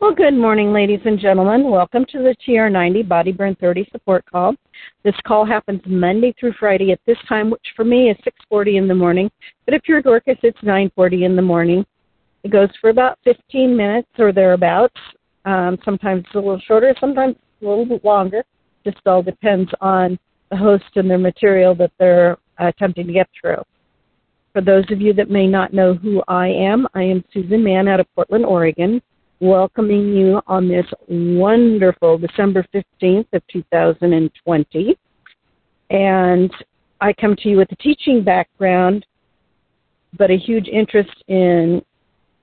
Well, good morning, ladies and gentlemen. Welcome to the TR90 Body Burn 30 support call. This call happens Monday through Friday at this time, which for me is 6:40 in the morning. But if you're at Dorcas, it's 9:40 in the morning. It goes for about 15 minutes or thereabouts. Um, sometimes it's a little shorter, sometimes a little bit longer. Just all depends on the host and their material that they're uh, attempting to get through. For those of you that may not know who I am, I am Susan Mann out of Portland, Oregon welcoming you on this wonderful December 15th of 2020. And I come to you with a teaching background, but a huge interest in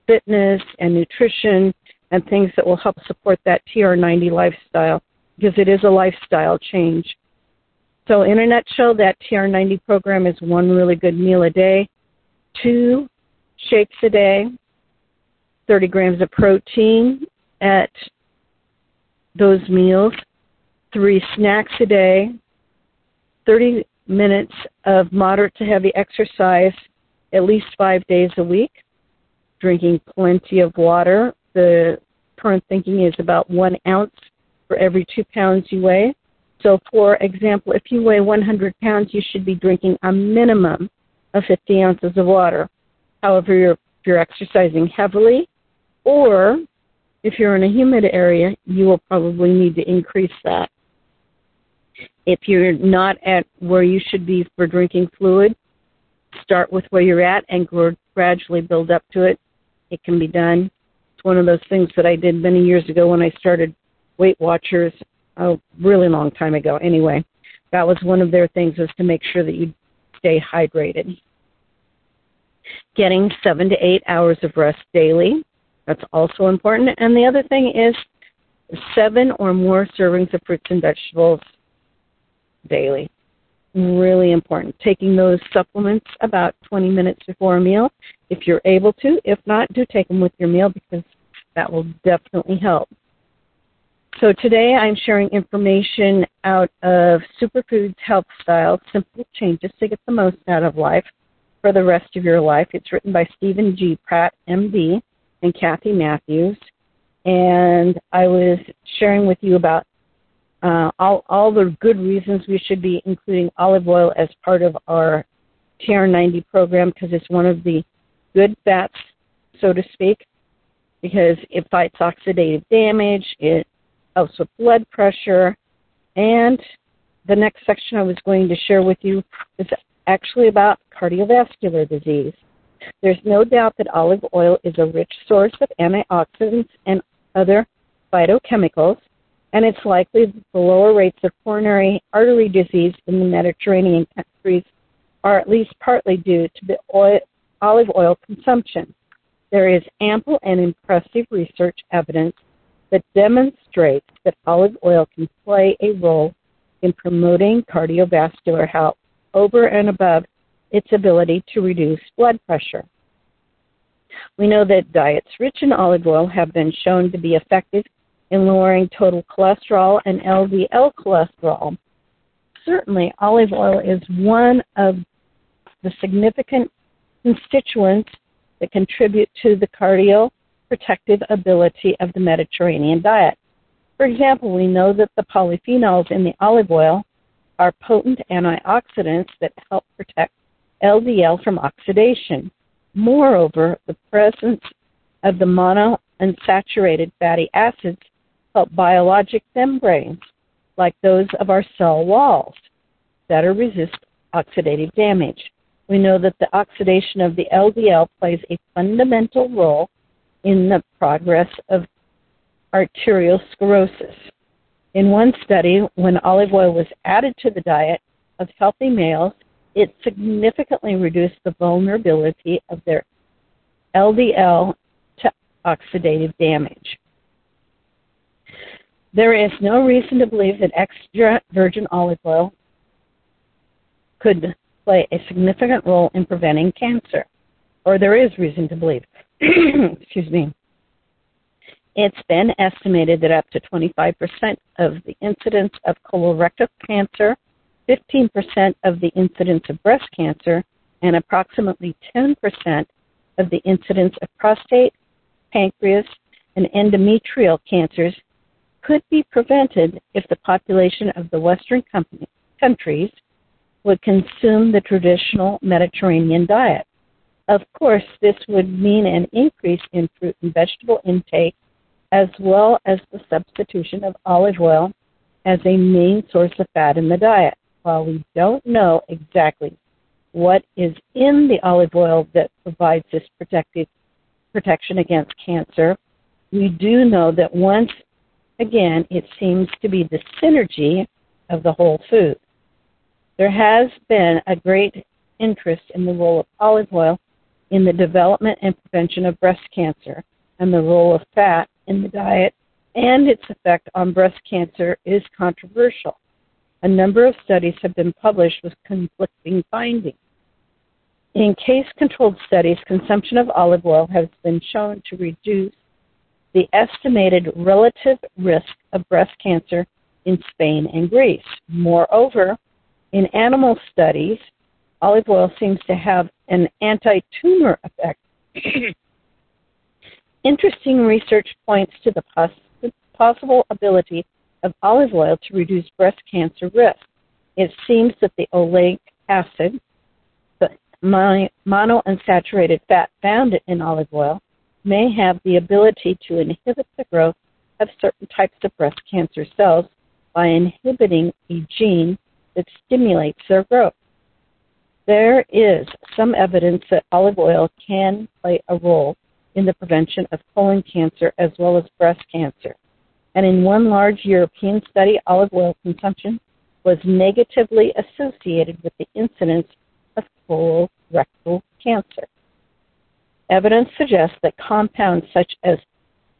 fitness and nutrition and things that will help support that TR90 lifestyle because it is a lifestyle change. So, in a nutshell, that TR90 program is one really good meal a day, two shakes a day, 30 grams of protein at those meals, three snacks a day, 30 minutes of moderate to heavy exercise at least five days a week, drinking plenty of water. The current thinking is about one ounce for every two pounds you weigh. So, for example, if you weigh 100 pounds, you should be drinking a minimum of 50 ounces of water. However, if you're exercising heavily, or if you're in a humid area, you will probably need to increase that. If you're not at where you should be for drinking fluid, start with where you're at and gradually build up to it. It can be done. It's one of those things that I did many years ago when I started Weight Watchers, a really long time ago. Anyway, that was one of their things was to make sure that you stay hydrated. Getting seven to eight hours of rest daily that's also important. And the other thing is seven or more servings of fruits and vegetables daily. Really important. Taking those supplements about 20 minutes before a meal if you're able to. If not, do take them with your meal because that will definitely help. So today I'm sharing information out of Superfoods Health Style, Simple Changes to Get the Most Out of Life for the Rest of Your Life. It's written by Steven G. Pratt, MD and Kathy Matthews, and I was sharing with you about uh, all, all the good reasons we should be including olive oil as part of our TR90 program because it's one of the good fats, so to speak, because it fights oxidative damage, it helps with blood pressure, and the next section I was going to share with you is actually about cardiovascular disease. There's no doubt that olive oil is a rich source of antioxidants and other phytochemicals, and it's likely that the lower rates of coronary artery disease in the Mediterranean countries are at least partly due to the oil, olive oil consumption. There is ample and impressive research evidence that demonstrates that olive oil can play a role in promoting cardiovascular health over and above its ability to reduce blood pressure. We know that diets rich in olive oil have been shown to be effective in lowering total cholesterol and LDL cholesterol. Certainly, olive oil is one of the significant constituents that contribute to the cardioprotective ability of the Mediterranean diet. For example, we know that the polyphenols in the olive oil are potent antioxidants that help protect LDL from oxidation. Moreover, the presence of the monounsaturated fatty acids help biologic membranes, like those of our cell walls, better resist oxidative damage. We know that the oxidation of the LDL plays a fundamental role in the progress of arteriosclerosis. In one study, when olive oil was added to the diet of healthy males, it significantly reduced the vulnerability of their LDL to oxidative damage. There is no reason to believe that extra virgin olive oil could play a significant role in preventing cancer, or there is reason to believe. Excuse me. It's been estimated that up to 25% of the incidence of colorectal cancer 15% of the incidence of breast cancer and approximately 10% of the incidence of prostate, pancreas, and endometrial cancers could be prevented if the population of the Western company, countries would consume the traditional Mediterranean diet. Of course, this would mean an increase in fruit and vegetable intake as well as the substitution of olive oil as a main source of fat in the diet. While we don't know exactly what is in the olive oil that provides this protective protection against cancer, we do know that once again it seems to be the synergy of the whole food. There has been a great interest in the role of olive oil in the development and prevention of breast cancer and the role of fat in the diet and its effect on breast cancer is controversial. A number of studies have been published with conflicting findings. In case controlled studies, consumption of olive oil has been shown to reduce the estimated relative risk of breast cancer in Spain and Greece. Moreover, in animal studies, olive oil seems to have an anti tumor effect. Interesting research points to the poss- possible ability of olive oil to reduce breast cancer risk. It seems that the oleic acid, the monounsaturated fat found in olive oil, may have the ability to inhibit the growth of certain types of breast cancer cells by inhibiting a gene that stimulates their growth. There is some evidence that olive oil can play a role in the prevention of colon cancer as well as breast cancer. And in one large European study, olive oil consumption was negatively associated with the incidence of colorectal cancer. Evidence suggests that compounds such as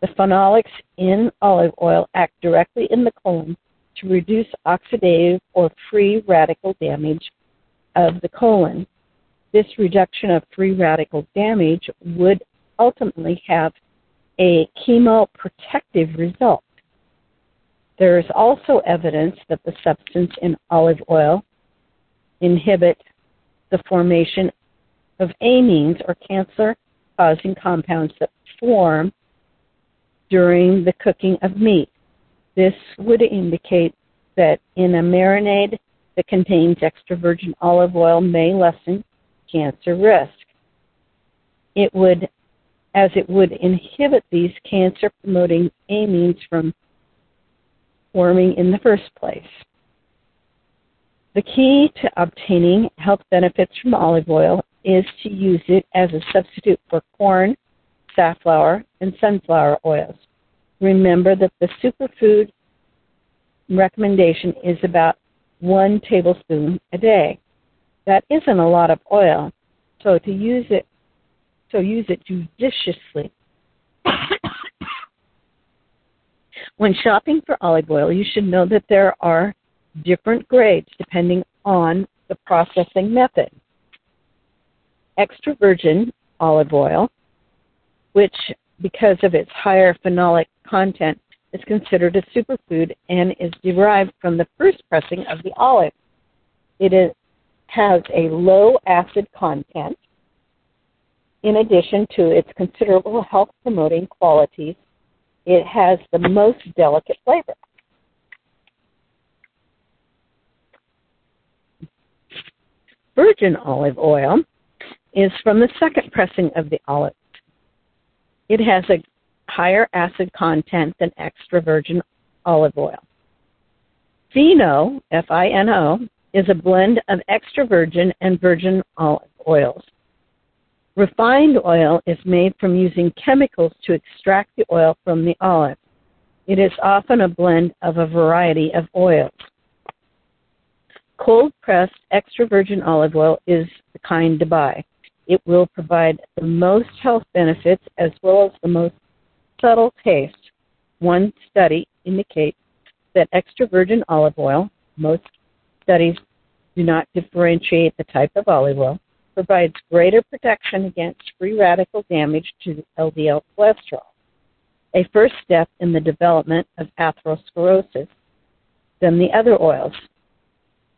the phenolics in olive oil act directly in the colon to reduce oxidative or free radical damage of the colon. This reduction of free radical damage would ultimately have a chemoprotective result. There is also evidence that the substance in olive oil inhibit the formation of amines or cancer causing compounds that form during the cooking of meat. This would indicate that in a marinade that contains extra virgin olive oil may lessen cancer risk. It would, as it would inhibit these cancer promoting amines from in the first place. The key to obtaining health benefits from olive oil is to use it as a substitute for corn, safflower, and sunflower oils. Remember that the superfood recommendation is about one tablespoon a day. That isn't a lot of oil, so to use it so use it judiciously. When shopping for olive oil, you should know that there are different grades depending on the processing method. Extra virgin olive oil, which because of its higher phenolic content is considered a superfood and is derived from the first pressing of the olive. It is, has a low acid content in addition to its considerable health promoting qualities. It has the most delicate flavor. Virgin olive oil is from the second pressing of the olive. It has a higher acid content than extra virgin olive oil. Fino, F I N O, is a blend of extra virgin and virgin olive oils. Refined oil is made from using chemicals to extract the oil from the olive. It is often a blend of a variety of oils. Cold pressed extra virgin olive oil is the kind to buy. It will provide the most health benefits as well as the most subtle taste. One study indicates that extra virgin olive oil, most studies do not differentiate the type of olive oil, provides greater protection against free radical damage to LDL cholesterol, a first step in the development of atherosclerosis than the other oils.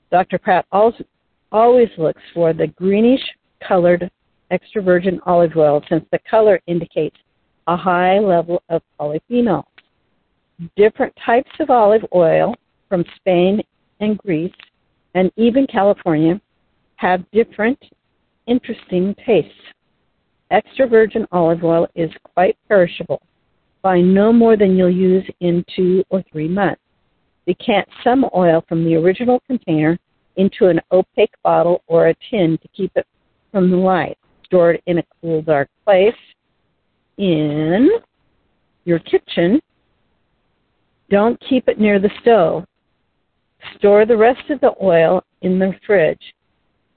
Dr. Pratt always looks for the greenish colored extra virgin olive oil since the color indicates a high level of polyphenols. Different types of olive oil from Spain and Greece and even California have different interesting taste. Extra virgin olive oil is quite perishable, Buy no more than you'll use in two or three months. Decant some oil from the original container into an opaque bottle or a tin to keep it from the light. Store it in a cool, dark place in your kitchen. Don't keep it near the stove. Store the rest of the oil in the fridge.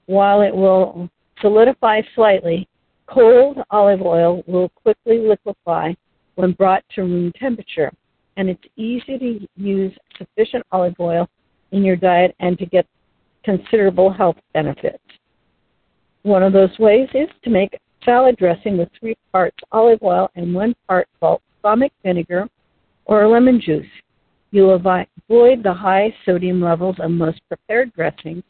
While it will solidify slightly, cold olive oil will quickly liquefy when brought to room temperature, and it's easy to use sufficient olive oil in your diet and to get considerable health benefits. One of those ways is to make salad dressing with three parts olive oil and one part balsamic vinegar or lemon juice. You'll avoid the high sodium levels of most prepared dressings.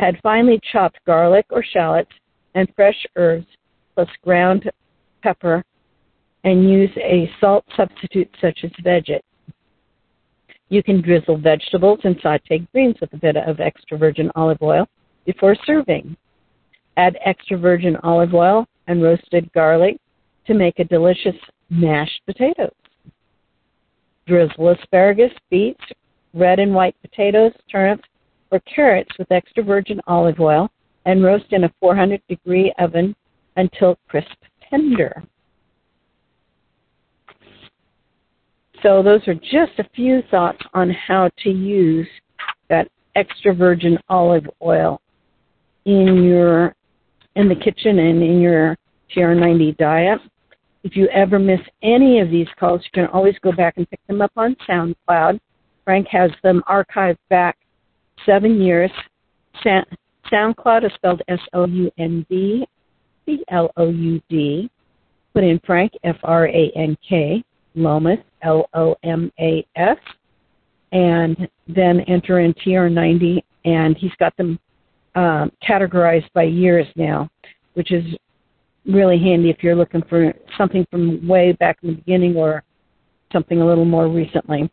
Add finely chopped garlic or shallots and fresh herbs plus ground pepper and use a salt substitute such as Vegit. You can drizzle vegetables and saute greens with a bit of extra virgin olive oil before serving. Add extra virgin olive oil and roasted garlic to make a delicious mashed potatoes. Drizzle asparagus, beets, red and white potatoes, turnips, or carrots with extra virgin olive oil and roast in a 400 degree oven until crisp tender. So those are just a few thoughts on how to use that extra virgin olive oil in your in the kitchen and in your TR90 diet. If you ever miss any of these calls, you can always go back and pick them up on SoundCloud. Frank has them archived back seven years. SoundCloud is spelled S O U N D C L O U D. Put in Frank, F R A N K, Lomas, L O M A S, and then enter in TR90, and he's got them um, categorized by years now, which is really handy if you're looking for something from way back in the beginning or something a little more recently.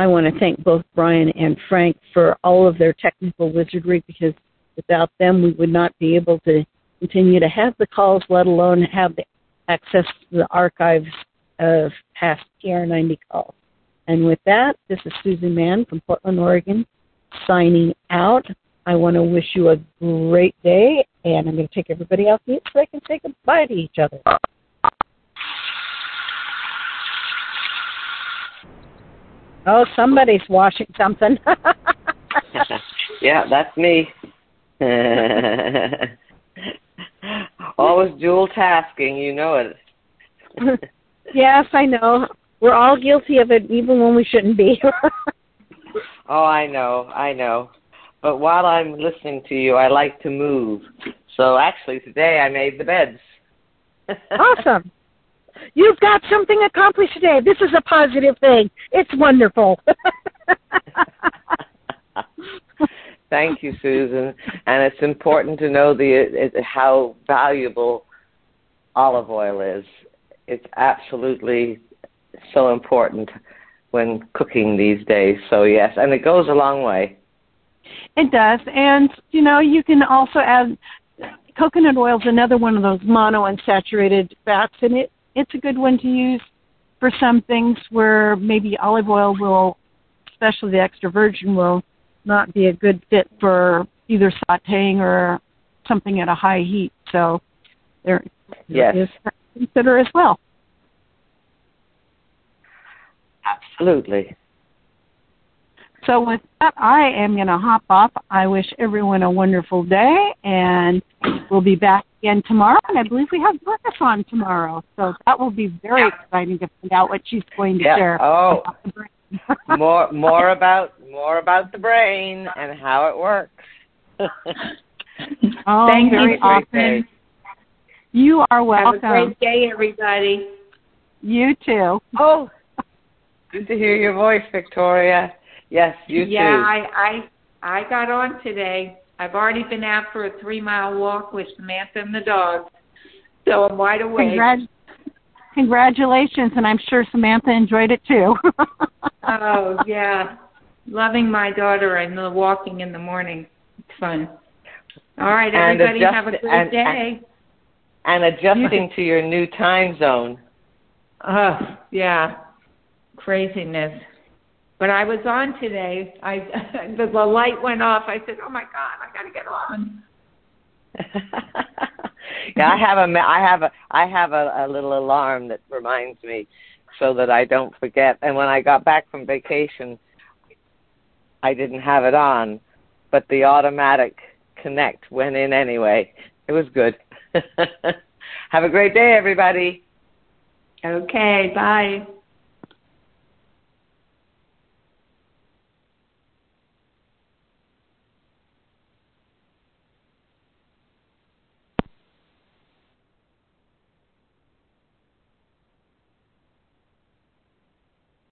I want to thank both Brian and Frank for all of their technical wizardry because without them we would not be able to continue to have the calls, let alone have the access to the archives of past TR90 calls. And with that, this is Susan Mann from Portland, Oregon, signing out. I want to wish you a great day, and I'm going to take everybody off mute so they can say goodbye to each other. Oh, somebody's washing something. yeah, that's me. Always dual tasking, you know it. yes, I know. We're all guilty of it, even when we shouldn't be. oh, I know, I know. But while I'm listening to you, I like to move. So actually, today I made the beds. awesome. You've got something accomplished today. This is a positive thing. It's wonderful. Thank you, Susan. And it's important to know the how valuable olive oil is. It's absolutely so important when cooking these days. So yes, and it goes a long way. It does, and you know you can also add coconut oil is another one of those monounsaturated fats, and it it's a good one to use for some things where maybe olive oil will, especially the extra virgin, will not be a good fit for either sautéing or something at a high heat. So there, yes. is consider as well. Absolutely. So with that, I am going to hop off. I wish everyone a wonderful day, and we'll be back again tomorrow. And I believe we have Marcus on tomorrow, so that will be very exciting to find out what she's going to yeah. share. Oh, more more about more about the brain and how it works. oh, Thank very you, often. You are welcome. Have a great day, everybody. You too. Oh, good to hear your voice, Victoria. Yes, you yeah, too. I I I got on today. I've already been out for a three mile walk with Samantha and the dog. So I'm wide awake. Congrat- congratulations, and I'm sure Samantha enjoyed it too. oh yeah, loving my daughter and the walking in the morning. It's fun. All right, And everybody adjust- have a great and- day. And adjusting to your new time zone. Oh, yeah. Craziness. But I was on today. I the, the light went off. I said, "Oh my god, I got to get on." yeah, I have a I have a I have a, a little alarm that reminds me so that I don't forget. And when I got back from vacation, I didn't have it on, but the automatic connect went in anyway. It was good. have a great day, everybody. Okay, bye.